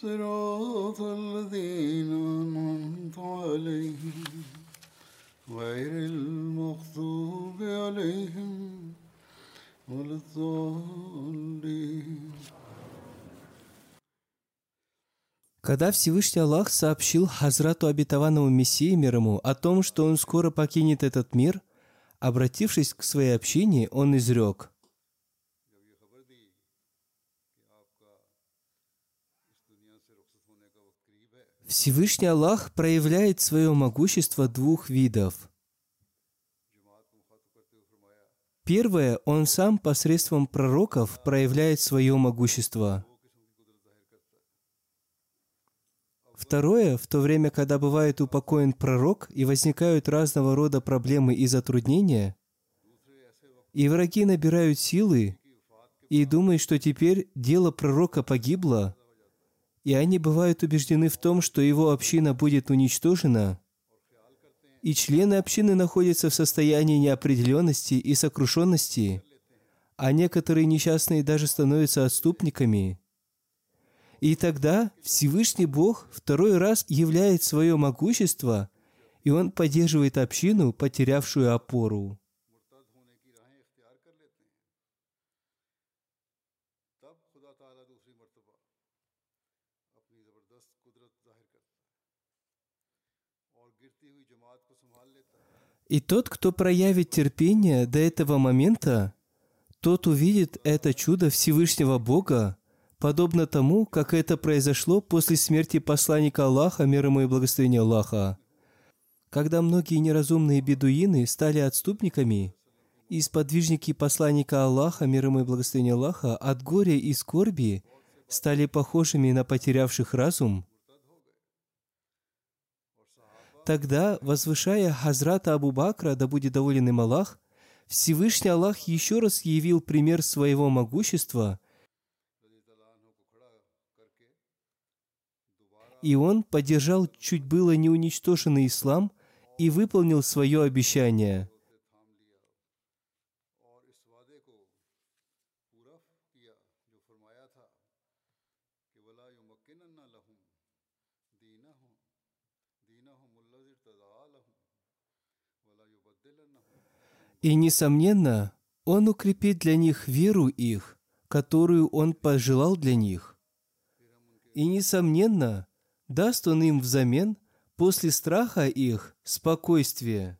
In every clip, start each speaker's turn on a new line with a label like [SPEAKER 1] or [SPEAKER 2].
[SPEAKER 1] صراط الذين أنعمت عليهم غير المغضوب عليهم ولا الضالين
[SPEAKER 2] Когда Всевышний Аллах сообщил Хазрату обетованному Мессии мир ему о том, что он скоро покинет этот мир, обратившись к своей общине, он изрек. Всевышний Аллах проявляет свое могущество двух видов. Первое, Он сам посредством пророков проявляет свое могущество. Второе, в то время, когда бывает упокоен пророк и возникают разного рода проблемы и затруднения, и враги набирают силы и думают, что теперь дело пророка погибло, и они бывают убеждены в том, что его община будет уничтожена, и члены общины находятся в состоянии неопределенности и сокрушенности, а некоторые несчастные даже становятся отступниками. И тогда Всевышний Бог второй раз являет свое могущество, и Он поддерживает общину, потерявшую опору. И тот, кто проявит терпение до этого момента, тот увидит это чудо Всевышнего Бога, подобно тому, как это произошло после смерти посланника Аллаха, мир ему и благословения Аллаха. Когда многие неразумные бедуины стали отступниками, и сподвижники посланника Аллаха, мир ему и благословения Аллаха, от горя и скорби стали похожими на потерявших разум, Тогда, возвышая Хазрата Абу Бакра, да будет доволен им Аллах, Всевышний Аллах еще раз явил пример своего могущества, и он поддержал чуть было не уничтоженный ислам и выполнил свое обещание. И, несомненно, Он укрепит для них веру их, которую Он пожелал для них. И, несомненно, даст Он им взамен после страха их спокойствие.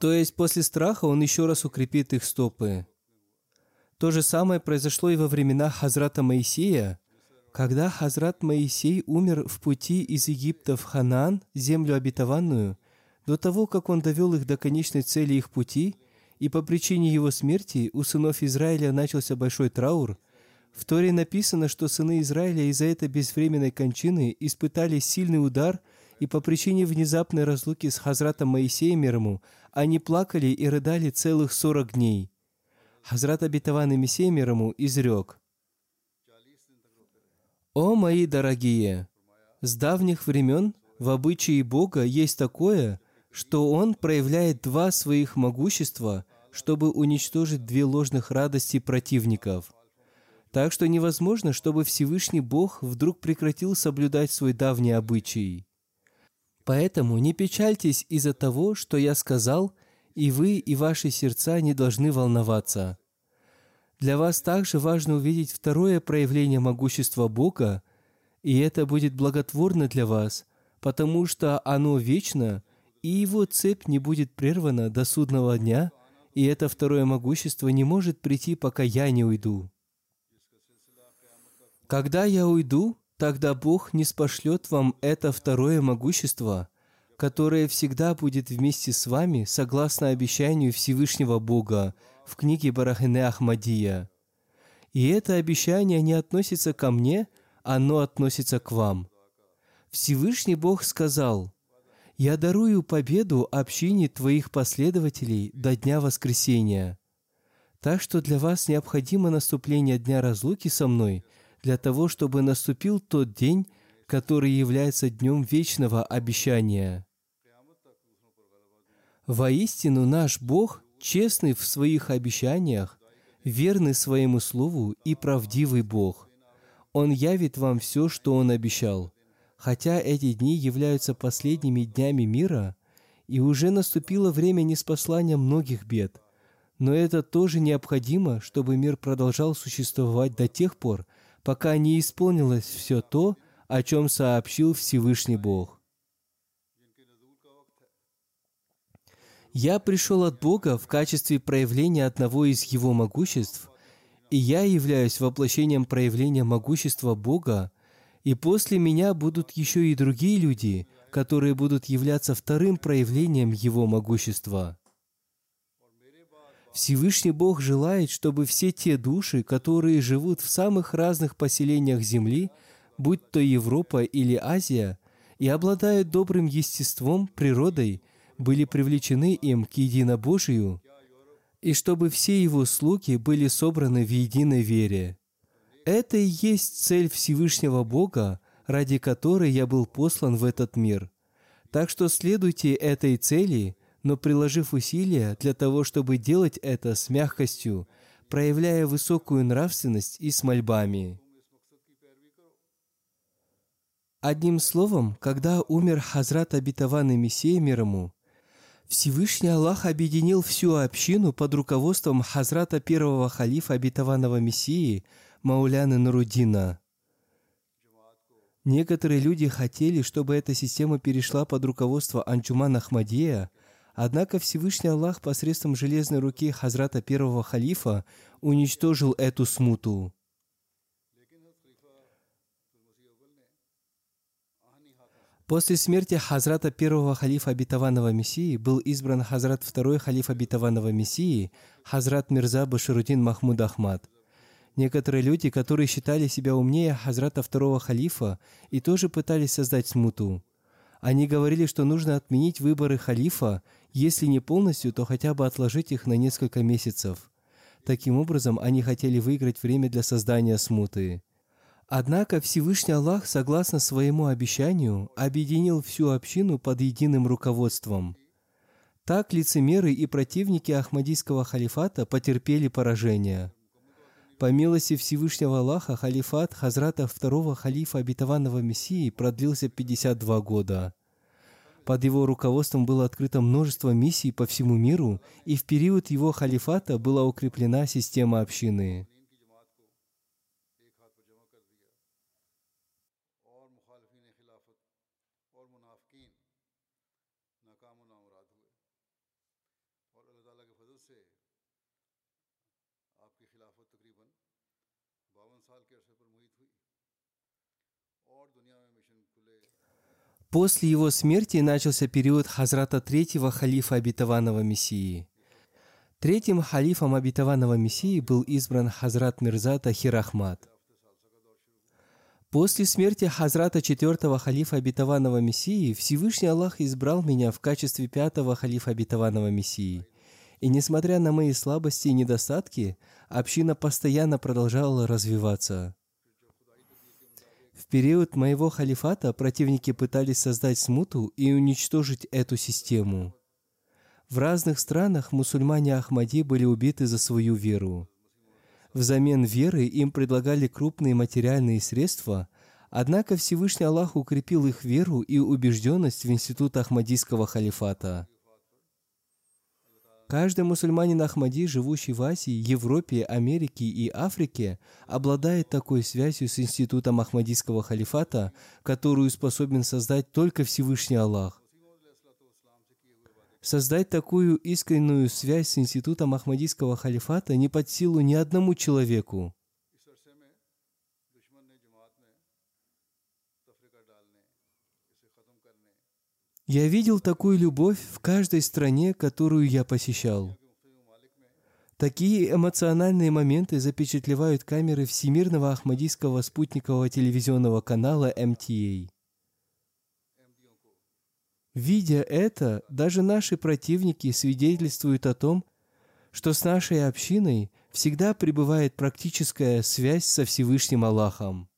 [SPEAKER 2] То есть после страха Он еще раз укрепит их стопы. То же самое произошло и во времена Хазрата Моисея, когда Хазрат Моисей умер в пути из Египта в Ханаан, землю обетованную, до того, как он довел их до конечной цели их пути, и по причине его смерти у сынов Израиля начался большой траур, в Торе написано, что сыны Израиля из-за этой безвременной кончины испытали сильный удар, и по причине внезапной разлуки с Хазратом Моисеем мир ему, они плакали и рыдали целых сорок дней. Хазрат обетованный Мессия мир ему изрек – «О мои дорогие! С давних времен в обычае Бога есть такое, что Он проявляет два своих могущества, чтобы уничтожить две ложных радости противников. Так что невозможно, чтобы Всевышний Бог вдруг прекратил соблюдать свой давний обычай. Поэтому не печальтесь из-за того, что я сказал, и вы, и ваши сердца не должны волноваться. Для вас также важно увидеть второе проявление могущества Бога, и это будет благотворно для вас, потому что оно вечно, и его цепь не будет прервана до судного дня, и это второе могущество не может прийти, пока я не уйду. Когда я уйду, тогда Бог не спошлет вам это второе могущество, которое всегда будет вместе с вами согласно обещанию Всевышнего Бога в книге Барахине Ахмадия. И это обещание не относится ко мне, оно относится к вам. Всевышний Бог сказал, «Я дарую победу общине твоих последователей до Дня Воскресения». Так что для вас необходимо наступление Дня разлуки со мной – для того, чтобы наступил тот день, который является днем вечного обещания. Воистину наш Бог честный в своих обещаниях, верный своему слову и правдивый Бог. Он явит вам все, что Он обещал. Хотя эти дни являются последними днями мира, и уже наступило время неспослания многих бед, но это тоже необходимо, чтобы мир продолжал существовать до тех пор, пока не исполнилось все то, о чем сообщил Всевышний Бог. Я пришел от Бога в качестве проявления одного из Его могуществ, и я являюсь воплощением проявления могущества Бога, и после меня будут еще и другие люди, которые будут являться вторым проявлением Его могущества. Всевышний Бог желает, чтобы все те души, которые живут в самых разных поселениях Земли, будь то Европа или Азия, и обладают добрым естеством, природой, были привлечены им к единобожию, и чтобы все его слуги были собраны в единой вере. Это и есть цель Всевышнего Бога, ради которой я был послан в этот мир. Так что следуйте этой цели – но приложив усилия для того, чтобы делать это с мягкостью, проявляя высокую нравственность и с мольбами. Одним словом, когда умер Хазрат обетованный Мессия мир ему, Всевышний Аллах объединил всю общину под руководством Хазрата первого халифа обетованного Мессии Мауляны Нурудина. Некоторые люди хотели, чтобы эта система перешла под руководство Анчумана Ахмадия – Однако Всевышний Аллах посредством железной руки Хазрата первого халифа уничтожил эту смуту. После смерти Хазрата первого халифа обетованного Мессии был избран Хазрат второй халиф обетованного Мессии, Хазрат Мирза Баширудин Махмуд Ахмад. Некоторые люди, которые считали себя умнее Хазрата второго халифа, и тоже пытались создать смуту. Они говорили, что нужно отменить выборы халифа если не полностью, то хотя бы отложить их на несколько месяцев. Таким образом, они хотели выиграть время для создания смуты. Однако Всевышний Аллах, согласно своему обещанию, объединил всю общину под единым руководством. Так лицемеры и противники Ахмадийского халифата потерпели поражение. По милости Всевышнего Аллаха, халифат Хазрата второго халифа обетованного Мессии продлился 52 года – под его руководством было открыто множество миссий по всему миру, и в период его халифата была укреплена система общины. После его смерти начался период Хазрата третьего халифа обетованного Мессии. Третьим халифом обетованного Мессии был избран Хазрат Мирза Тахир Ахмад. После смерти Хазрата четвертого халифа обетованного Мессии Всевышний Аллах избрал меня в качестве пятого халифа обетованного Мессии. И несмотря на мои слабости и недостатки, община постоянно продолжала развиваться. В период моего халифата противники пытались создать смуту и уничтожить эту систему. В разных странах мусульмане Ахмади были убиты за свою веру. Взамен веры им предлагали крупные материальные средства, Однако Всевышний Аллах укрепил их веру и убежденность в институт Ахмадийского халифата. Каждый мусульманин Ахмади, живущий в Азии, Европе, Америке и Африке, обладает такой связью с институтом Ахмадийского халифата, которую способен создать только Всевышний Аллах. Создать такую искреннюю связь с институтом Ахмадийского халифата не под силу ни одному человеку. Я видел такую любовь в каждой стране, которую я посещал. Такие эмоциональные моменты запечатлевают камеры Всемирного Ахмадийского спутникового телевизионного канала MTA. Видя это, даже наши противники свидетельствуют о том, что с нашей общиной всегда пребывает практическая связь со Всевышним Аллахом.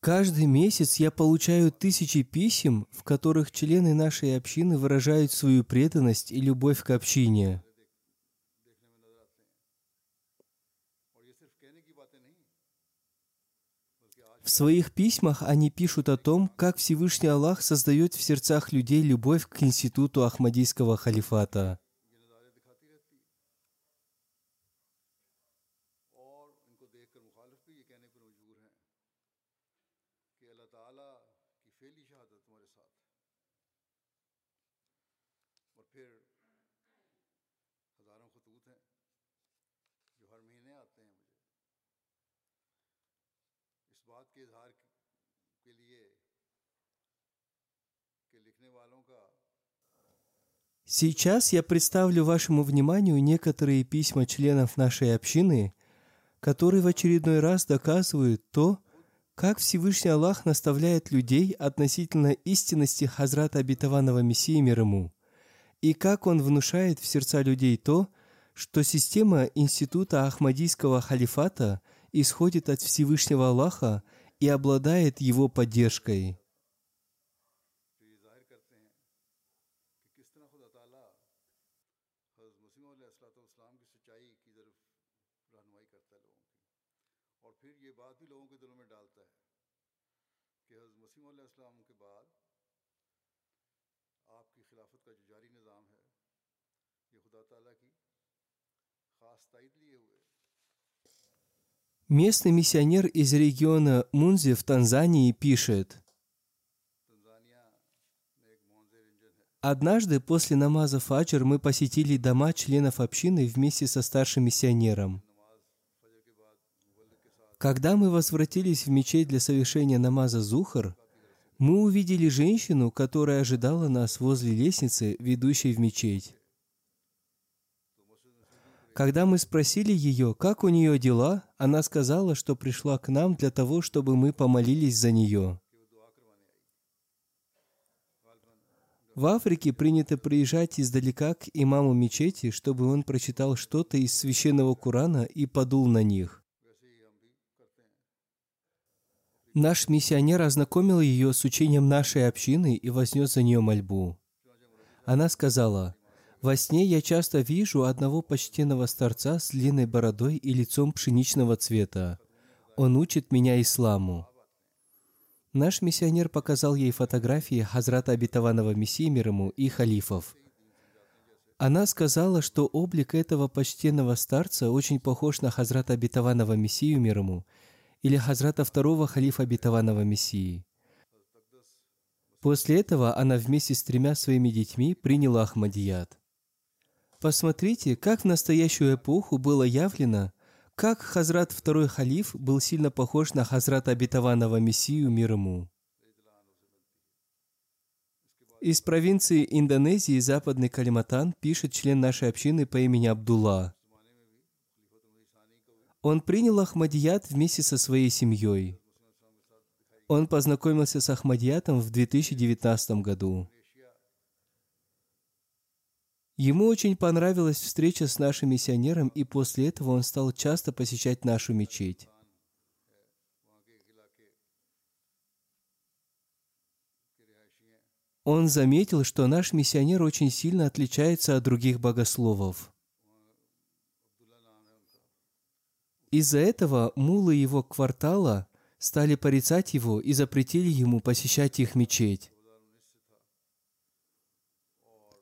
[SPEAKER 2] Каждый месяц я получаю тысячи писем, в которых члены нашей общины выражают свою преданность и любовь к общине. В своих письмах они пишут о том, как Всевышний Аллах создает в сердцах людей любовь к институту Ахмадийского халифата – Сейчас я представлю вашему вниманию некоторые письма членов нашей общины, которые в очередной раз доказывают то, как Всевышний Аллах наставляет людей относительно истинности Хазрата Обетованного Мессии мир ему, и как он внушает в сердца людей то, что система института Ахмадийского халифата исходит от Всевышнего Аллаха и обладает его поддержкой. Местный миссионер из региона Мунзи в Танзании пишет. Однажды после намаза фаджр мы посетили дома членов общины вместе со старшим миссионером. Когда мы возвратились в мечеть для совершения намаза зухар, мы увидели женщину, которая ожидала нас возле лестницы, ведущей в мечеть. Когда мы спросили ее, как у нее дела, она сказала, что пришла к нам для того, чтобы мы помолились за нее. В Африке принято приезжать издалека к имаму мечети, чтобы он прочитал что-то из священного Корана и подул на них. Наш миссионер ознакомил ее с учением нашей общины и вознес за нее мольбу. Она сказала, «Во сне я часто вижу одного почтенного старца с длинной бородой и лицом пшеничного цвета. Он учит меня исламу». Наш миссионер показал ей фотографии Хазрата Обетованного Мессии мир ему и халифов. Она сказала, что облик этого почтенного старца очень похож на Хазрата Обетованного Мессию мир ему или Хазрата второго халифа Обетованного Мессии. После этого она вместе с тремя своими детьми приняла Ахмадият. Посмотрите, как в настоящую эпоху было явлено, как Хазрат второй халиф был сильно похож на Хазрата Обетованного Мессию мир ему. Из провинции Индонезии Западный Калиматан пишет член нашей общины по имени Абдулла. Он принял Ахмадият вместе со своей семьей. Он познакомился с Ахмадиятом в 2019 году. Ему очень понравилась встреча с нашим миссионером, и после этого он стал часто посещать нашу мечеть. Он заметил, что наш миссионер очень сильно отличается от других богословов. Из-за этого мулы его квартала стали порицать его и запретили ему посещать их мечеть.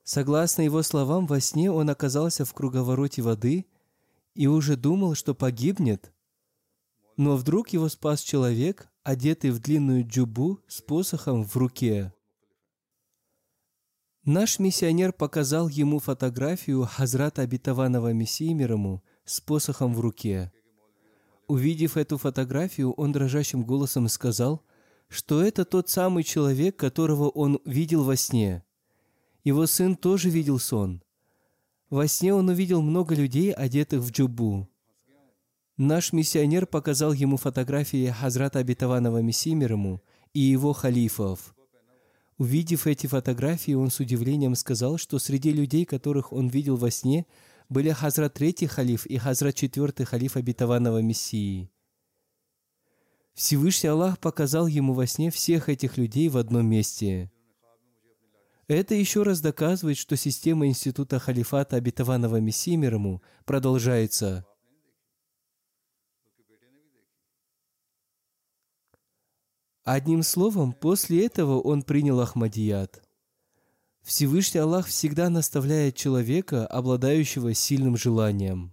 [SPEAKER 2] Согласно его словам, во сне он оказался в круговороте воды и уже думал, что погибнет, но вдруг его спас человек, одетый в длинную джубу с посохом в руке. Наш миссионер показал ему фотографию Хазрата обетованного Мессии мирому с посохом в руке. Увидев эту фотографию, он дрожащим голосом сказал, что это тот самый человек, которого он видел во сне. Его сын тоже видел сон. Во сне он увидел много людей, одетых в джубу. Наш миссионер показал ему фотографии Хазрата обетованного Мессии мирому и его халифов – Увидев эти фотографии, он с удивлением сказал, что среди людей, которых он видел во сне, были Хазрат Третий халиф и Хазрат Четвертый халиф обетованного Мессии. Всевышний Аллах показал ему во сне всех этих людей в одном месте. Это еще раз доказывает, что система института халифата обетованного Мессии продолжается – Одним словом, после этого он принял Ахмадият. Всевышний Аллах всегда наставляет человека, обладающего сильным желанием.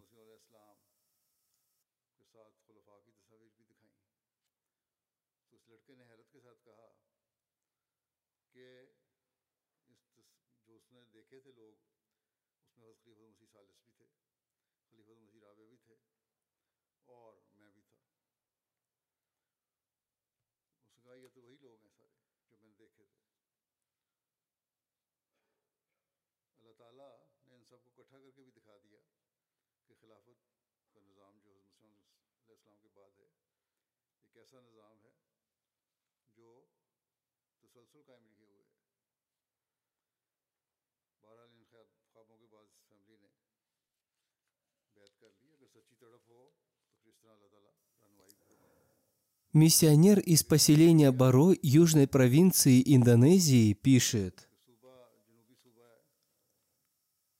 [SPEAKER 2] Миссионер из поселения Баро южной провинции Индонезии пишет,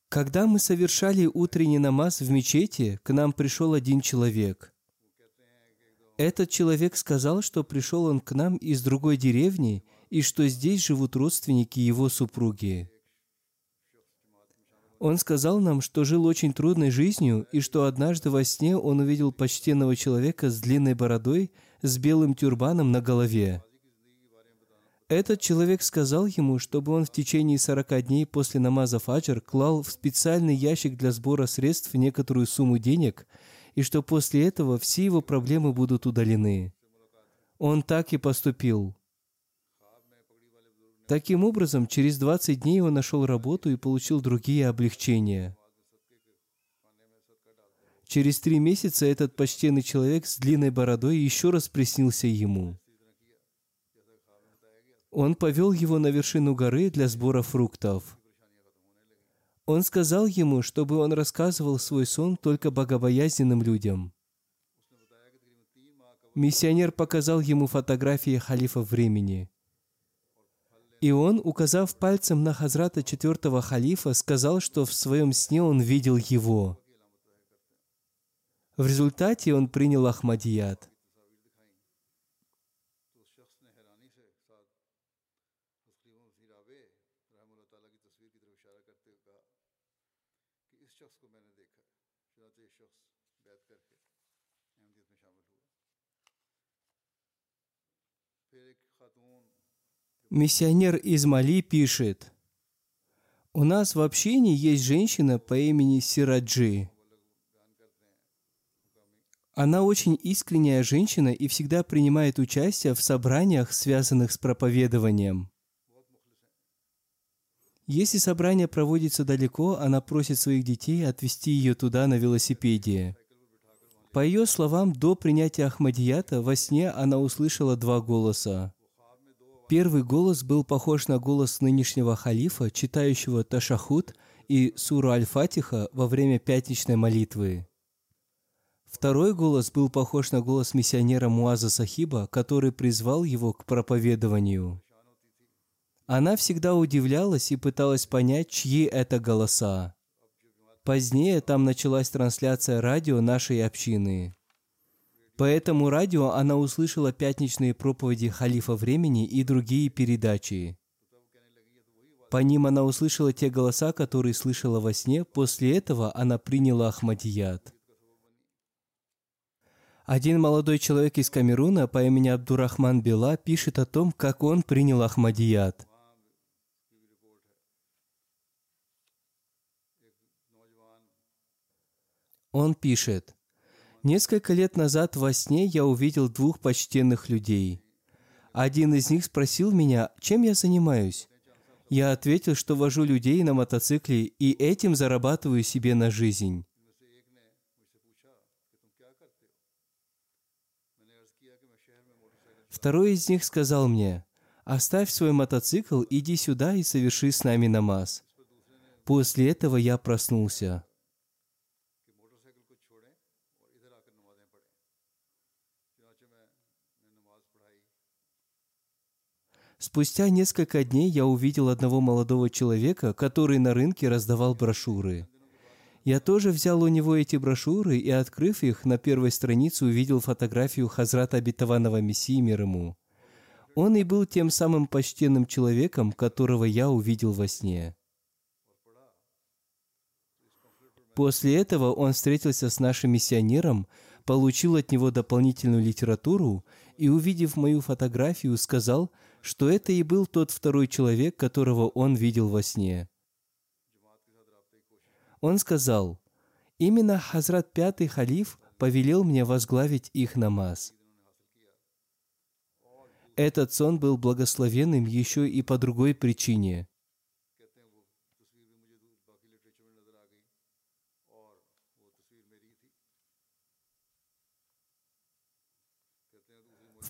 [SPEAKER 2] «Когда мы совершали утренний намаз в мечети, к нам пришел один человек. Этот человек сказал, что пришел он к нам из другой деревни и что здесь живут родственники его супруги. Он сказал нам, что жил очень трудной жизнью и что однажды во сне он увидел почтенного человека с длинной бородой, с белым тюрбаном на голове. Этот человек сказал ему, чтобы он в течение сорока дней после намаза фаджр клал в специальный ящик для сбора средств некоторую сумму денег, и что после этого все его проблемы будут удалены. Он так и поступил. Таким образом, через 20 дней он нашел работу и получил другие облегчения. Через три месяца этот почтенный человек с длинной бородой еще раз приснился ему. Он повел его на вершину горы для сбора фруктов. Он сказал ему, чтобы он рассказывал свой сон только богобоязненным людям. Миссионер показал ему фотографии халифа времени – и он, указав пальцем на Хазрата четвертого халифа, сказал, что в своем сне он видел его. В результате он принял Ахмадият. Миссионер из Мали пишет, «У нас в общине есть женщина по имени Сираджи. Она очень искренняя женщина и всегда принимает участие в собраниях, связанных с проповедованием. Если собрание проводится далеко, она просит своих детей отвезти ее туда на велосипеде. По ее словам, до принятия Ахмадията во сне она услышала два голоса. Первый голос был похож на голос нынешнего халифа, читающего Ташахуд и Суру Аль-Фатиха во время пятничной молитвы. Второй голос был похож на голос миссионера Муаза Сахиба, который призвал его к проповедованию. Она всегда удивлялась и пыталась понять, чьи это голоса. Позднее там началась трансляция радио нашей общины. По этому радио она услышала пятничные проповеди халифа времени и другие передачи. По ним она услышала те голоса, которые слышала во сне. После этого она приняла Ахмадият. Один молодой человек из Камеруна по имени Абдурахман Бела пишет о том, как он принял Ахмадият. Он пишет, «Несколько лет назад во сне я увидел двух почтенных людей. Один из них спросил меня, чем я занимаюсь. Я ответил, что вожу людей на мотоцикле и этим зарабатываю себе на жизнь. Второй из них сказал мне, «Оставь свой мотоцикл, иди сюда и соверши с нами намаз». После этого я проснулся. Спустя несколько дней я увидел одного молодого человека, который на рынке раздавал брошюры. Я тоже взял у него эти брошюры и, открыв их, на первой странице увидел фотографию Хазрата Обетованного Мессии мир ему. Он и был тем самым почтенным человеком, которого я увидел во сне. После этого он встретился с нашим миссионером, получил от него дополнительную литературу и, увидев мою фотографию, сказал – что это и был тот второй человек, которого он видел во сне. Он сказал, «Именно Хазрат Пятый Халиф повелел мне возглавить их намаз». Этот сон был благословенным еще и по другой причине.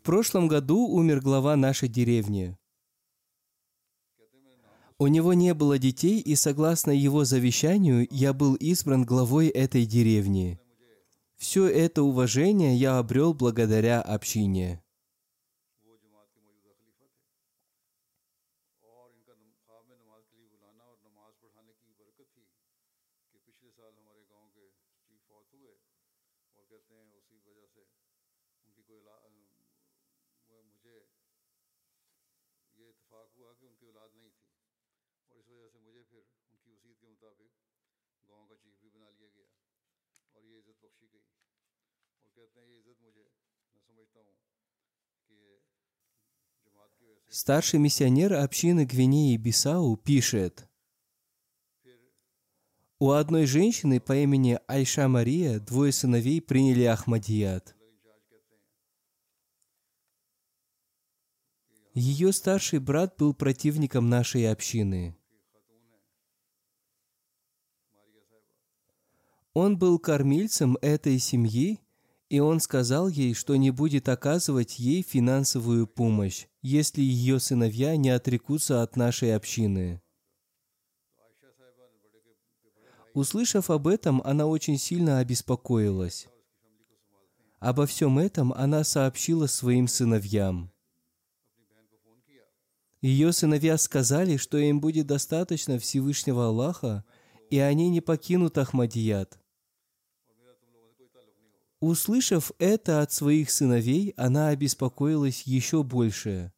[SPEAKER 2] Прошлом году умер глава нашей деревни. У него не было детей, и согласно его завещанию я был избран главой этой деревни. Все это уважение я обрел благодаря общине. Старший миссионер общины Гвинеи Бисау пишет, у одной женщины по имени Айша Мария двое сыновей приняли Ахмадият. Ее старший брат был противником нашей общины. Он был кормильцем этой семьи и он сказал ей, что не будет оказывать ей финансовую помощь, если ее сыновья не отрекутся от нашей общины. Услышав об этом, она очень сильно обеспокоилась. Обо всем этом она сообщила своим сыновьям. Ее сыновья сказали, что им будет достаточно Всевышнего Аллаха, и они не покинут Ахмадият. Услышав это от своих сыновей, она обеспокоилась еще больше.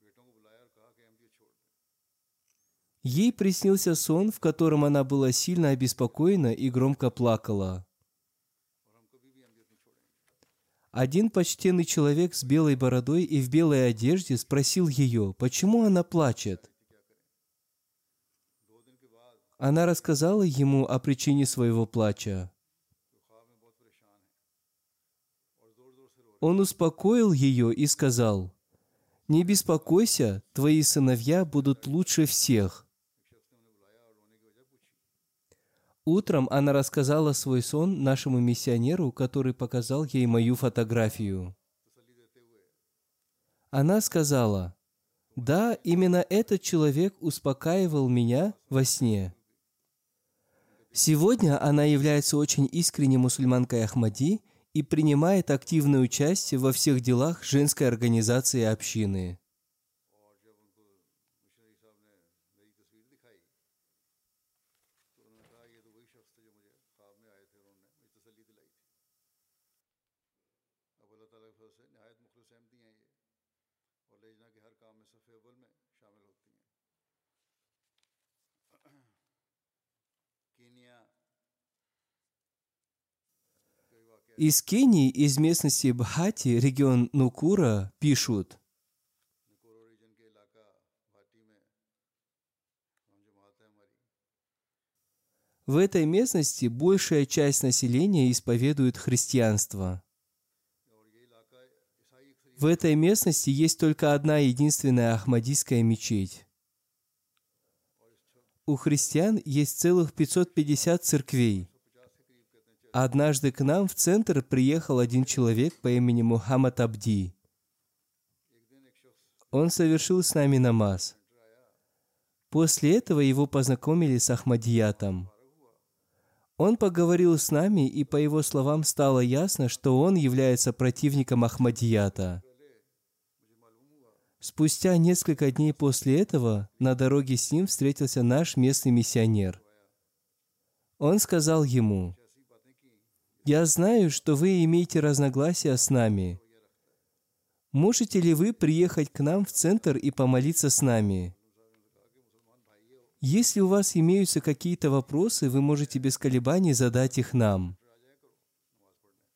[SPEAKER 2] Ей приснился сон, в котором она была сильно обеспокоена и громко плакала. Один почтенный человек с белой бородой и в белой одежде спросил ее, почему она плачет. Она рассказала ему о причине своего плача. Он успокоил ее и сказал, «Не беспокойся, твои сыновья будут лучше всех». Утром она рассказала свой сон нашему миссионеру, который показал ей мою фотографию. Она сказала, «Да, именно этот человек успокаивал меня во сне». Сегодня она является очень искренней мусульманкой Ахмади и принимает активное участие во всех делах женской организации общины. Из Кении, из местности Бхати, регион Нукура, пишут. В этой местности большая часть населения исповедует христианство. В этой местности есть только одна единственная ахмадийская мечеть. У христиан есть целых 550 церквей. Однажды к нам в центр приехал один человек по имени Мухаммад Абди. Он совершил с нами намаз. После этого его познакомили с Ахмадиятом. Он поговорил с нами, и по его словам стало ясно, что он является противником Ахмадията. Спустя несколько дней после этого на дороге с ним встретился наш местный миссионер. Он сказал ему, «Я знаю, что вы имеете разногласия с нами. Можете ли вы приехать к нам в центр и помолиться с нами? Если у вас имеются какие-то вопросы, вы можете без колебаний задать их нам».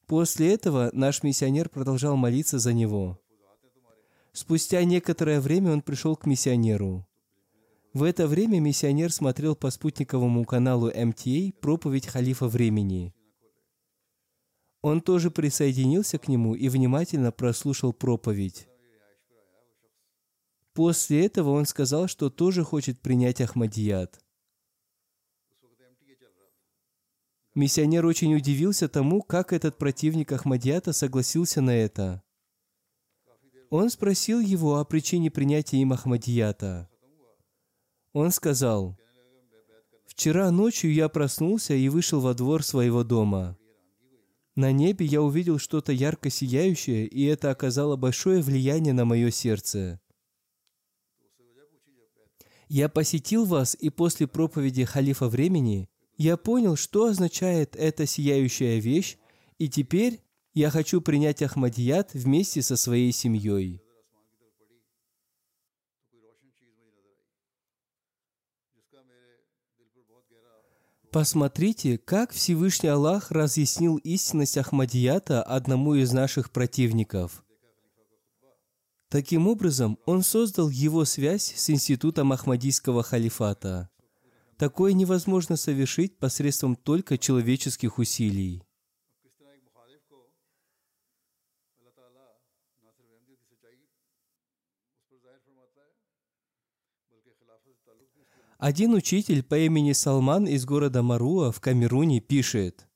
[SPEAKER 2] После этого наш миссионер продолжал молиться за него. Спустя некоторое время он пришел к миссионеру. В это время миссионер смотрел по спутниковому каналу МТА проповедь халифа времени. Он тоже присоединился к нему и внимательно прослушал проповедь. После этого он сказал, что тоже хочет принять Ахмадият. Миссионер очень удивился тому, как этот противник Ахмадията согласился на это. Он спросил его о причине принятия им Ахмадията. Он сказал, «Вчера ночью я проснулся и вышел во двор своего дома. На небе я увидел что-то ярко сияющее, и это оказало большое влияние на мое сердце. Я посетил вас, и после проповеди халифа времени я понял, что означает эта сияющая вещь, и теперь я хочу принять Ахмадият вместе со своей семьей. Посмотрите, как Всевышний Аллах разъяснил истинность Ахмадията одному из наших противников. Таким образом, он создал его связь с институтом Ахмадийского халифата. Такое невозможно совершить посредством только человеческих усилий. Один учитель по имени Салман из города Маруа в Камеруне пишет.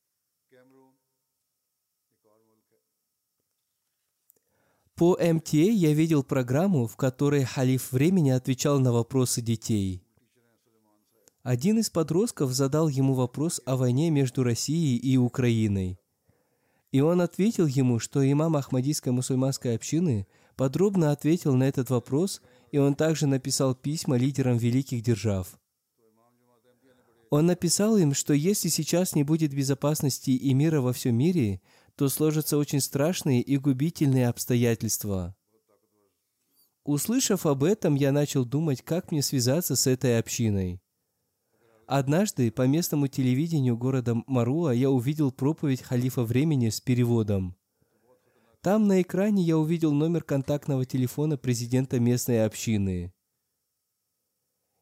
[SPEAKER 2] По МТА я видел программу, в которой халиф времени отвечал на вопросы детей. Один из подростков задал ему вопрос о войне между Россией и Украиной. И он ответил ему, что имам Ахмадийской мусульманской общины подробно ответил на этот вопрос – и он также написал письма лидерам великих держав. Он написал им, что если сейчас не будет безопасности и мира во всем мире, то сложатся очень страшные и губительные обстоятельства. Услышав об этом, я начал думать, как мне связаться с этой общиной. Однажды по местному телевидению города Маруа я увидел проповедь халифа времени с переводом. Там на экране я увидел номер контактного телефона президента местной общины.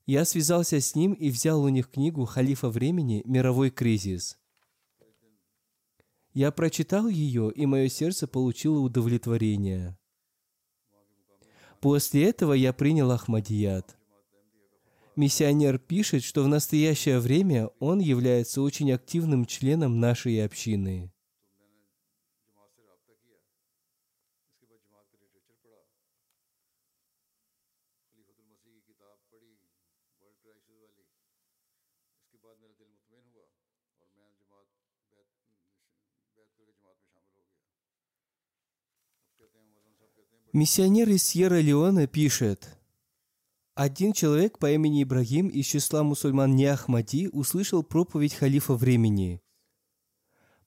[SPEAKER 2] Я связался с ним и взял у них книгу халифа времени «Мировой кризис». Я прочитал ее, и мое сердце получило удовлетворение. После этого я принял Ахмадият. Миссионер пишет, что в настоящее время он является очень активным членом нашей общины. Миссионер из Сьерра-Леона пишет, один человек по имени Ибрагим из числа мусульман не Ахмади услышал проповедь халифа времени.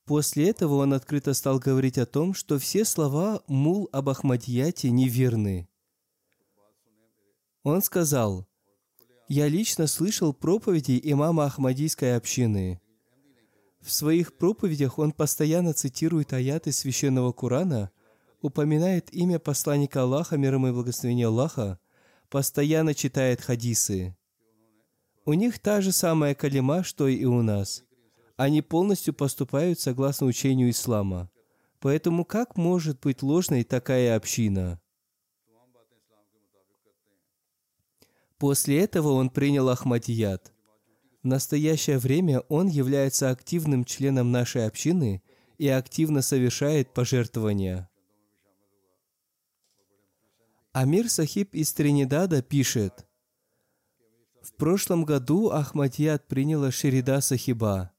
[SPEAKER 2] После этого он открыто стал говорить о том, что все слова мул об Ахмадияте неверны. Он сказал, «Я лично слышал проповеди имама Ахмадийской общины. В своих проповедях он постоянно цитирует аяты священного Корана, упоминает имя посланника Аллаха, мир ему и благословение Аллаха, постоянно читает хадисы. У них та же самая калима, что и у нас. Они полностью поступают согласно учению ислама. Поэтому как может быть ложной такая община? После этого он принял Ахмадият. В настоящее время он является активным членом нашей общины и активно совершает пожертвования. Амир Сахиб из Тринидада пишет, в прошлом году Ахмадьяд приняла Шерида Сахиба.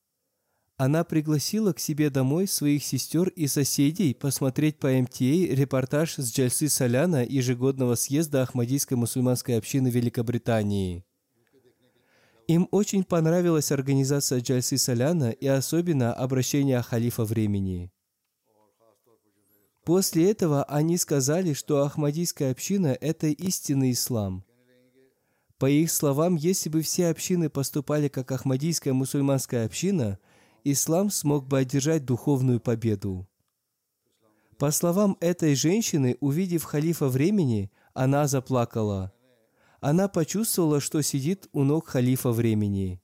[SPEAKER 2] Она пригласила к себе домой своих сестер и соседей посмотреть по МТА репортаж с Джальсы Соляна ежегодного съезда Ахмадийской мусульманской общины Великобритании. Им очень понравилась организация Джальсы Соляна и особенно обращение халифа времени. После этого они сказали, что Ахмадийская община – это истинный ислам. По их словам, если бы все общины поступали как Ахмадийская мусульманская община, ислам смог бы одержать духовную победу. По словам этой женщины, увидев халифа времени, она заплакала. Она почувствовала, что сидит у ног халифа времени.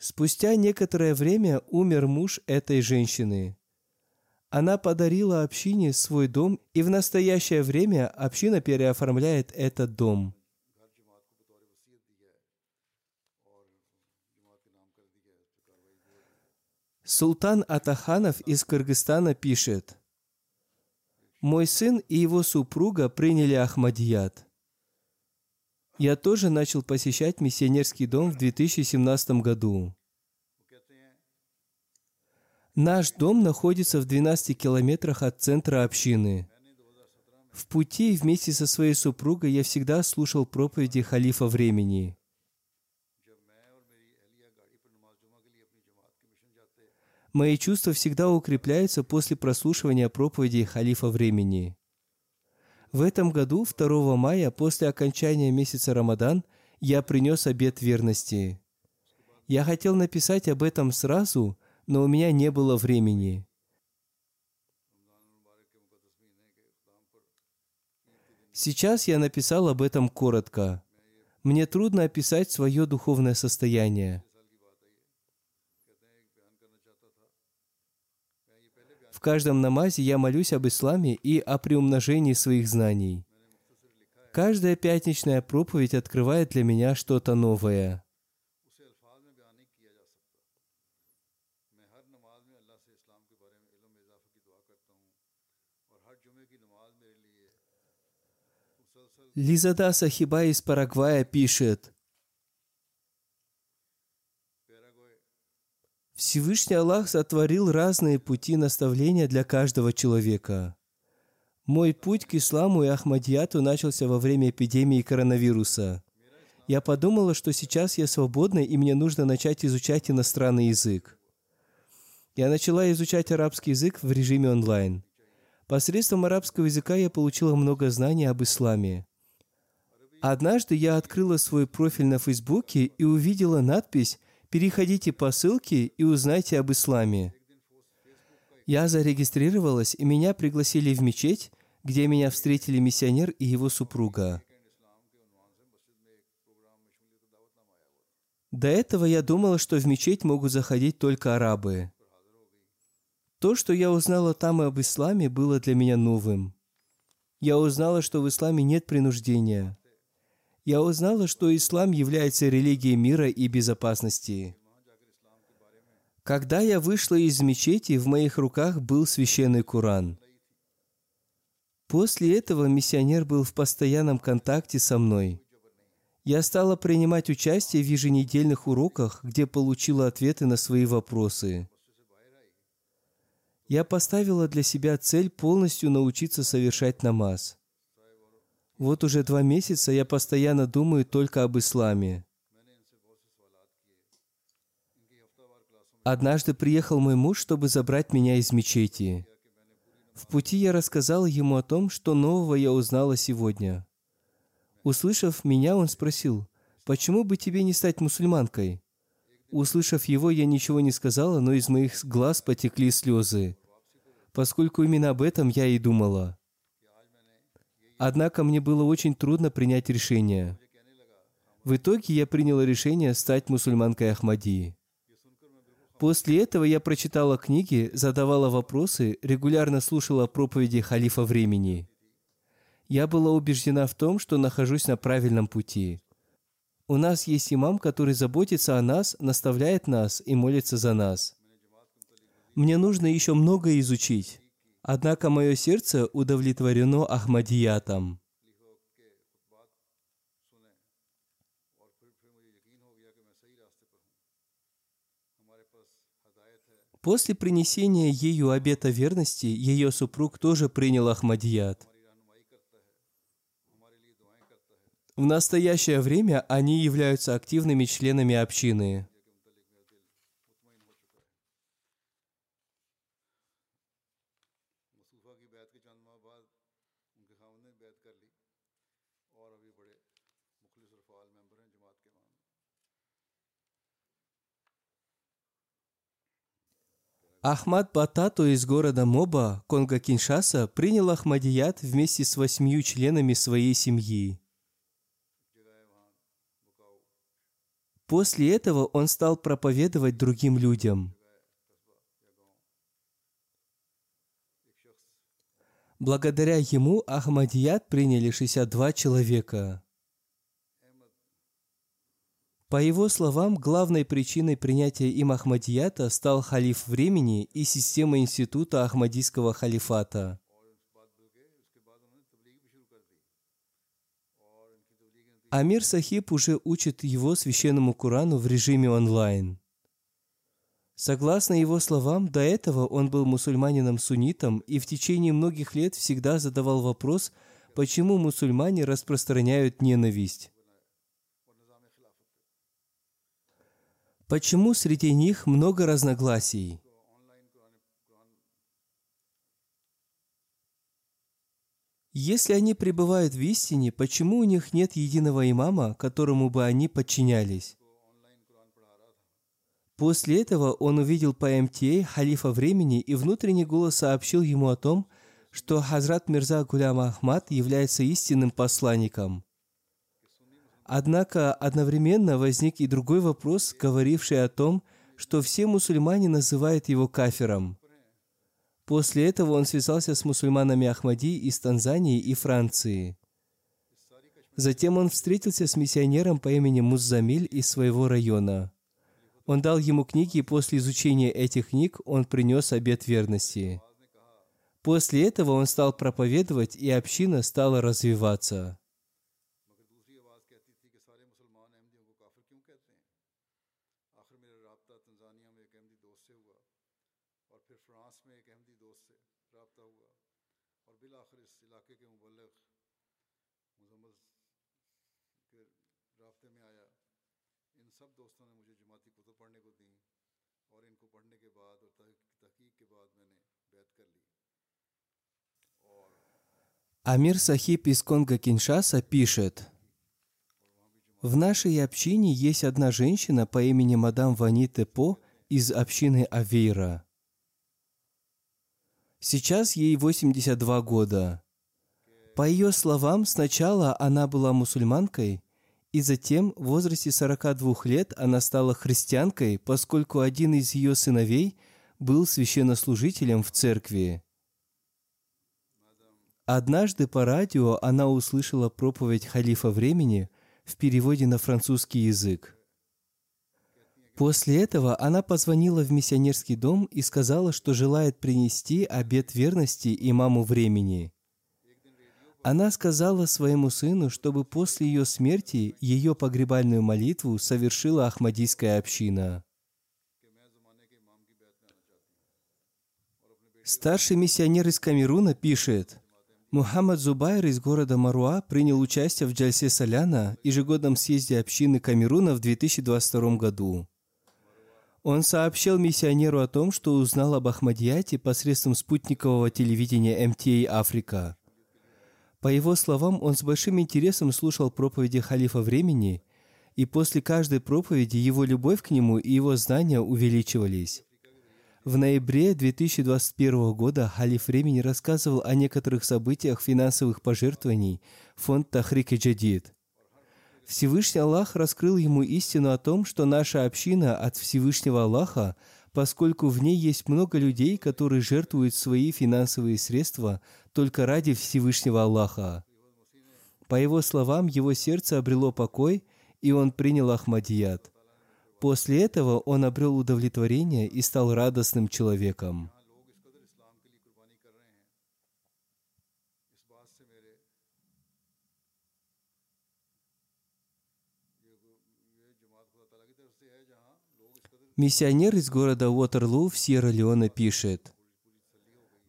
[SPEAKER 2] Спустя некоторое время умер муж этой женщины. Она подарила общине свой дом, и в настоящее время община переоформляет этот дом. Султан Атаханов из Кыргызстана пишет, «Мой сын и его супруга приняли Ахмадият. Я тоже начал посещать миссионерский дом в 2017 году. Наш дом находится в 12 километрах от центра общины. В пути вместе со своей супругой я всегда слушал проповеди халифа времени. Мои чувства всегда укрепляются после прослушивания проповедей халифа времени. В этом году, 2 мая, после окончания месяца Рамадан, я принес обет верности. Я хотел написать об этом сразу, но у меня не было времени. Сейчас я написал об этом коротко. Мне трудно описать свое духовное состояние. В каждом намазе я молюсь об исламе и о приумножении своих знаний. Каждая пятничная проповедь открывает для меня что-то новое. Лизада Сахиба из Парагвая пишет, Всевышний Аллах сотворил разные пути наставления для каждого человека. Мой путь к исламу и Ахмадияту начался во время эпидемии коронавируса. Я подумала, что сейчас я свободна и мне нужно начать изучать иностранный язык. Я начала изучать арабский язык в режиме онлайн. Посредством арабского языка я получила много знаний об исламе. Однажды я открыла свой профиль на Фейсбуке и увидела надпись «Переходите по ссылке и узнайте об исламе». Я зарегистрировалась, и меня пригласили в мечеть, где меня встретили миссионер и его супруга. До этого я думала, что в мечеть могут заходить только арабы. То, что я узнала там об исламе, было для меня новым. Я узнала, что в исламе нет принуждения – я узнала, что ислам является религией мира и безопасности. Когда я вышла из мечети, в моих руках был священный Куран. После этого миссионер был в постоянном контакте со мной. Я стала принимать участие в еженедельных уроках, где получила ответы на свои вопросы. Я поставила для себя цель полностью научиться совершать намаз. Вот уже два месяца я постоянно думаю только об исламе. Однажды приехал мой муж, чтобы забрать меня из мечети. В пути я рассказал ему о том, что нового я узнала сегодня. Услышав меня, он спросил, «Почему бы тебе не стать мусульманкой?» Услышав его, я ничего не сказала, но из моих глаз потекли слезы, поскольку именно об этом я и думала. Однако мне было очень трудно принять решение. В итоге я приняла решение стать мусульманкой Ахмадии. После этого я прочитала книги, задавала вопросы, регулярно слушала проповеди халифа времени. Я была убеждена в том, что нахожусь на правильном пути. У нас есть имам, который заботится о нас, наставляет нас и молится за нас. Мне нужно еще многое изучить. Однако мое сердце удовлетворено Ахмадиятом. После принесения ею обета верности, ее супруг тоже принял Ахмадият. В настоящее время они являются активными членами общины. Ахмад Батато из города Моба, Конго-Киншаса, принял Ахмадият вместе с восьмью членами своей семьи. После этого он стал проповедовать другим людям. Благодаря ему Ахмадият приняли 62 человека. По его словам, главной причиной принятия им Ахмадията стал халиф времени и система института Ахмадийского халифата. Амир Сахиб уже учит его священному Курану в режиме онлайн. Согласно его словам, до этого он был мусульманином-суннитом и в течение многих лет всегда задавал вопрос, почему мусульмане распространяют ненависть. Почему среди них много разногласий? Если они пребывают в истине, почему у них нет единого имама, которому бы они подчинялись? После этого он увидел по МТА халифа времени и внутренний голос сообщил ему о том, что Хазрат Мирза Гулям Ахмад является истинным посланником. Однако одновременно возник и другой вопрос, говоривший о том, что все мусульмане называют его кафиром. После этого он связался с мусульманами Ахмади из Танзании и Франции. Затем он встретился с миссионером по имени Муззамиль из своего района. Он дал ему книги, и после изучения этих книг он принес обет верности. После этого он стал проповедовать, и община стала развиваться. Амир Сахиб из Конго-Киншаса пишет, «В нашей общине есть одна женщина по имени мадам Вани Тепо из общины Авейра. Сейчас ей 82 года. По ее словам, сначала она была мусульманкой, и затем в возрасте 42 лет она стала христианкой, поскольку один из ее сыновей был священнослужителем в церкви. Однажды по радио она услышала проповедь халифа времени, в переводе на французский язык. После этого она позвонила в миссионерский дом и сказала, что желает принести обет верности имаму времени. Она сказала своему сыну, чтобы после ее смерти ее погребальную молитву совершила Ахмадийская община. Старший миссионер из Камеруна пишет, Мухаммад Зубайр из города Маруа принял участие в Джальсе Соляна, ежегодном съезде общины Камеруна в 2022 году. Он сообщил миссионеру о том, что узнал об Ахмадияте посредством спутникового телевидения МТА «Африка». По его словам, он с большим интересом слушал проповеди халифа времени, и после каждой проповеди его любовь к нему и его знания увеличивались. В ноябре 2021 года халиф времени рассказывал о некоторых событиях финансовых пожертвований фонд Тахрик и Джадид. Всевышний Аллах раскрыл ему истину о том, что наша община от Всевышнего Аллаха, поскольку в ней есть много людей, которые жертвуют свои финансовые средства только ради Всевышнего Аллаха. По его словам, его сердце обрело покой, и он принял Ахмадият. После этого он обрел удовлетворение и стал радостным человеком. Миссионер из города Уотерлу в Сьерра-Леоне пишет,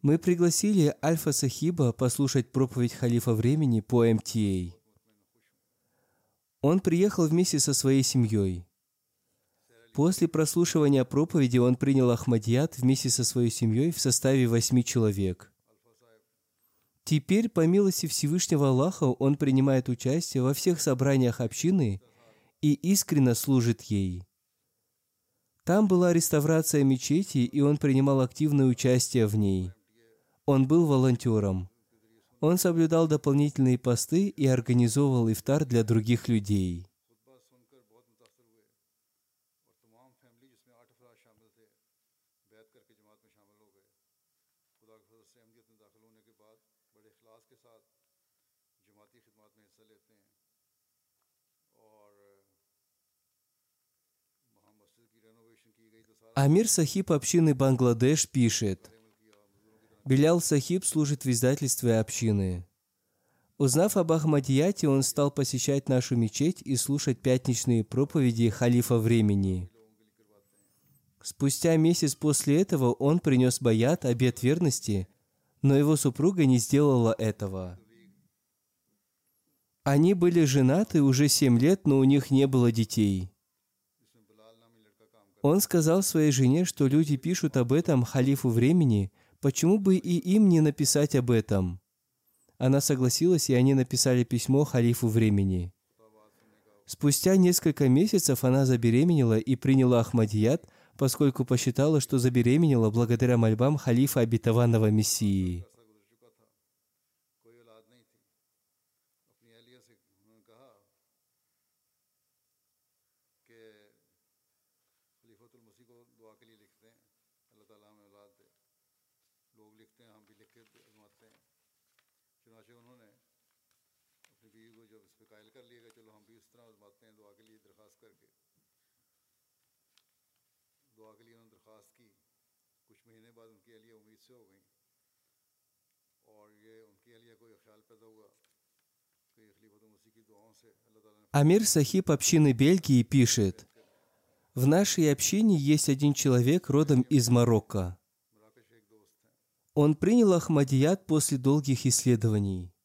[SPEAKER 2] «Мы пригласили Альфа Сахиба послушать проповедь халифа времени по МТА. Он приехал вместе со своей семьей. После прослушивания проповеди он принял Ахмадият вместе со своей семьей в составе восьми человек. Теперь, по милости Всевышнего Аллаха, он принимает участие во всех собраниях общины и искренне служит ей. Там была реставрация мечети, и он принимал активное участие в ней. Он был волонтером. Он соблюдал дополнительные посты и организовывал ифтар для других людей. Амир Сахиб общины Бангладеш пишет, Белял Сахиб служит в издательстве общины. Узнав об Ахмадияте, он стал посещать нашу мечеть и слушать пятничные проповеди халифа времени. Спустя месяц после этого он принес баят, обет верности, но его супруга не сделала этого. Они были женаты уже семь лет, но у них не было детей. Он сказал своей жене, что люди пишут об этом халифу времени, почему бы и им не написать об этом? Она согласилась, и они написали письмо халифу времени. Спустя несколько месяцев она забеременела и приняла Ахмадият, поскольку посчитала, что забеременела благодаря мольбам халифа обетованного Мессии. Амир Сахиб общины Бельгии пишет, «В нашей общине есть один человек родом из Марокко. Он принял Ахмадият после долгих исследований.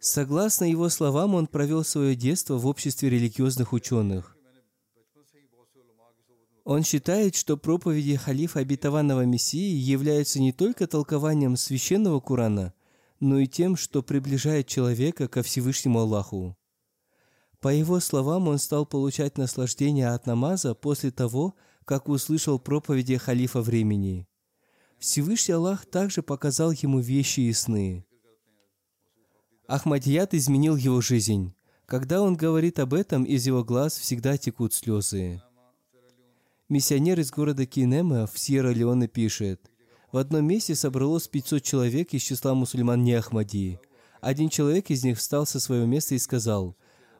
[SPEAKER 2] Согласно его словам, он провел свое детство в обществе религиозных ученых. Он считает, что проповеди халифа обетованного Мессии являются не только толкованием священного Корана, но и тем, что приближает человека ко Всевышнему Аллаху. По его словам, он стал получать наслаждение от намаза после того, как услышал проповеди халифа времени. Всевышний Аллах также показал ему вещи и сны. Ахмадият изменил его жизнь. Когда он говорит об этом, из его глаз всегда текут слезы. Миссионер из города Кинема в Сьерра-Леоне пишет, «В одном месте собралось 500 человек из числа мусульман не Ахмади. Один человек из них встал со своего места и сказал,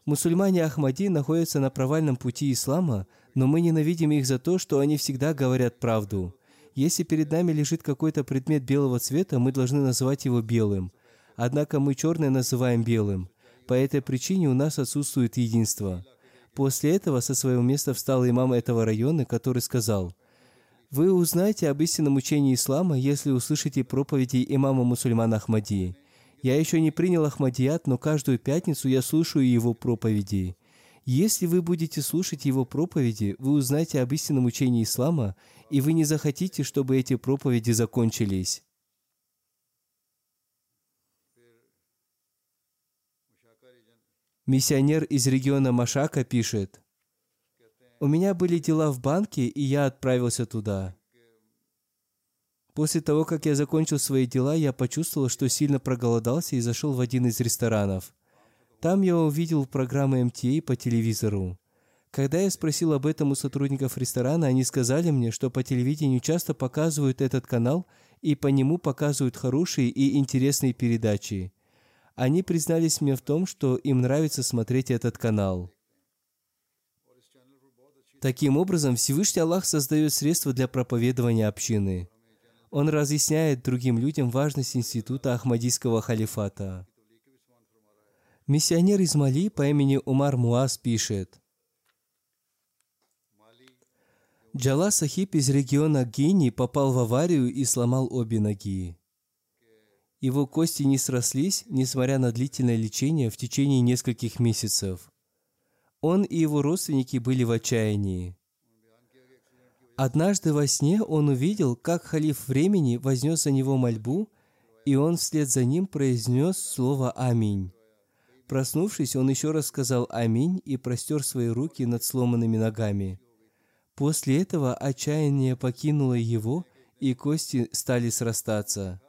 [SPEAKER 2] Мусульмане Ахмади находятся на провальном пути ислама, но мы ненавидим их за то, что они всегда говорят правду. Если перед нами лежит какой-то предмет белого цвета, мы должны называть его белым. Однако мы черное называем белым. По этой причине у нас отсутствует единство. После этого со своего места встал имам этого района, который сказал, «Вы узнаете об истинном учении ислама, если услышите проповеди имама мусульман Ахмади. Я еще не принял Ахмадият, но каждую пятницу я слушаю его проповеди. Если вы будете слушать его проповеди, вы узнаете об истинном учении ислама, и вы не захотите, чтобы эти проповеди закончились. Миссионер из региона Машака пишет, «У меня были дела в банке, и я отправился туда. После того, как я закончил свои дела, я почувствовал, что сильно проголодался и зашел в один из ресторанов. Там я увидел программы МТА по телевизору. Когда я спросил об этом у сотрудников ресторана, они сказали мне, что по телевидению часто показывают этот канал и по нему показывают хорошие и интересные передачи. Они признались мне в том, что им нравится смотреть этот канал. Таким образом, Всевышний Аллах создает средства для проповедования общины. Он разъясняет другим людям важность института Ахмадийского халифата. Миссионер из Мали по имени Умар Муаз пишет, Джала Сахиб из региона Гини попал в аварию и сломал обе ноги. Его кости не срослись, несмотря на длительное лечение в течение нескольких месяцев. Он и его родственники были в отчаянии. Однажды во сне он увидел, как халиф времени вознес за него мольбу, и он вслед за ним произнес слово «Аминь». Проснувшись, он еще раз сказал «Аминь» и простер свои руки над сломанными ногами. После этого отчаяние покинуло его, и кости стали срастаться.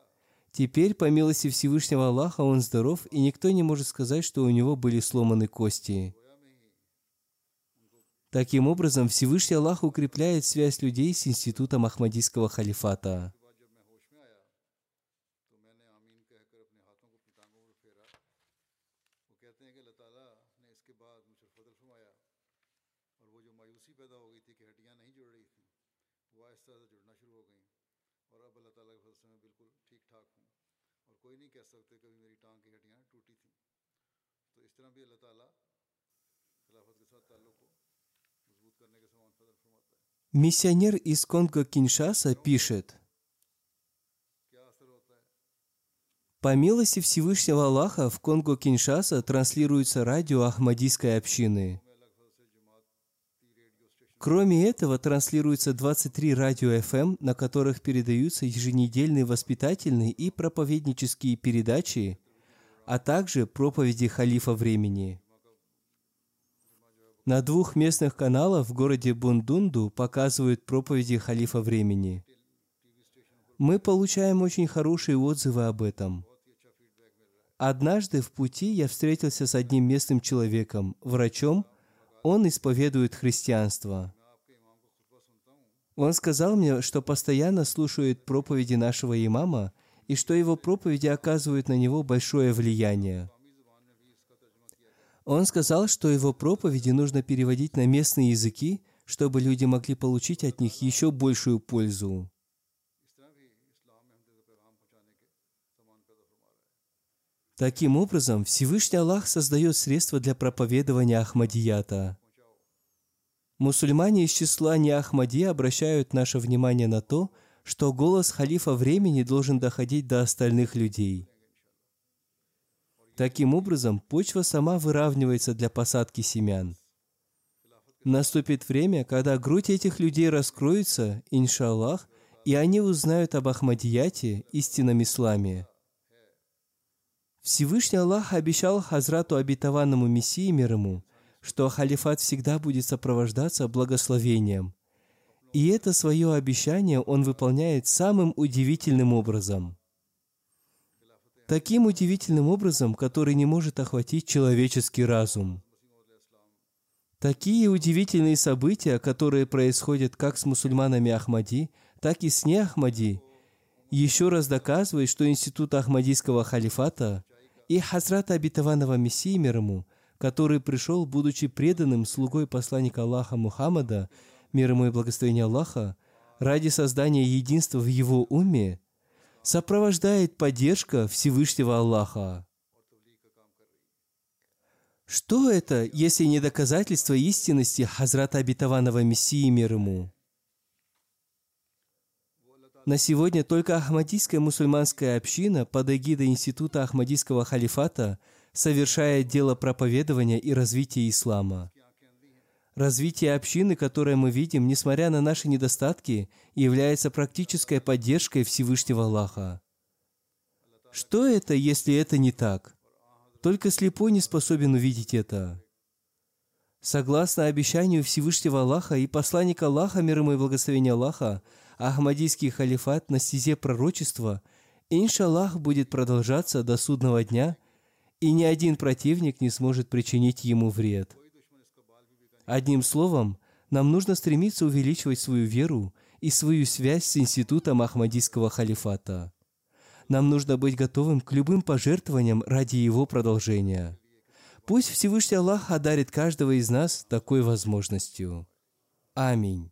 [SPEAKER 2] Теперь, по милости Всевышнего Аллаха, он здоров, и никто не может сказать, что у него были сломаны кости. Таким образом, Всевышний Аллах укрепляет связь людей с институтом Ахмадийского халифата. Миссионер из Конго-Киншаса пишет, По милости Всевышнего Аллаха в Конго-Киншаса транслируется радио Ахмадийской общины. Кроме этого, транслируется 23 радио FM, на которых передаются еженедельные воспитательные и проповеднические передачи, а также проповеди халифа времени. На двух местных каналах в городе Бундунду показывают проповеди халифа времени. Мы получаем очень хорошие отзывы об этом. Однажды в пути я встретился с одним местным человеком, врачом. Он исповедует христианство. Он сказал мне, что постоянно слушает проповеди нашего имама и что его проповеди оказывают на него большое влияние. Он сказал, что его проповеди нужно переводить на местные языки, чтобы люди могли получить от них еще большую пользу. Таким образом, Всевышний Аллах создает средства для проповедования Ахмадията. Мусульмане из числа не Ахмади обращают наше внимание на то, что голос халифа времени должен доходить до остальных людей – Таким образом, почва сама выравнивается для посадки семян. Наступит время, когда грудь этих людей раскроется, иншаллах, и они узнают об Ахмадияте, истинном исламе. Всевышний Аллах обещал Хазрату обетованному Мессии мир ему, что халифат всегда будет сопровождаться благословением. И это свое обещание он выполняет самым удивительным образом – таким удивительным образом, который не может охватить человеческий разум. Такие удивительные события, которые происходят как с мусульманами Ахмади, так и с не Ахмади, еще раз доказывает, что институт Ахмадийского халифата и Хазрата обетованного Мессии мир ему который пришел, будучи преданным слугой посланника Аллаха Мухаммада, мир ему и благословение Аллаха, ради создания единства в его уме, сопровождает поддержка Всевышнего Аллаха. Что это, если не доказательство истинности Хазрата Обетованного Мессии мир ему? На сегодня только Ахмадийская мусульманская община под эгидой Института Ахмадийского халифата совершает дело проповедования и развития ислама. Развитие общины, которое мы видим, несмотря на наши недостатки, является практической поддержкой Всевышнего Аллаха. Что это, если это не так? Только слепой не способен увидеть это. Согласно обещанию Всевышнего Аллаха и посланника Аллаха, мир ему и благословения Аллаха, Ахмадийский халифат на стезе пророчества, иншаллах, будет продолжаться до судного дня, и ни один противник не сможет причинить ему вред. Одним словом, нам нужно стремиться увеличивать свою веру и свою связь с институтом Ахмадийского халифата. Нам нужно быть готовым к любым пожертвованиям ради его продолжения. Пусть Всевышний Аллах одарит каждого из нас такой возможностью. Аминь.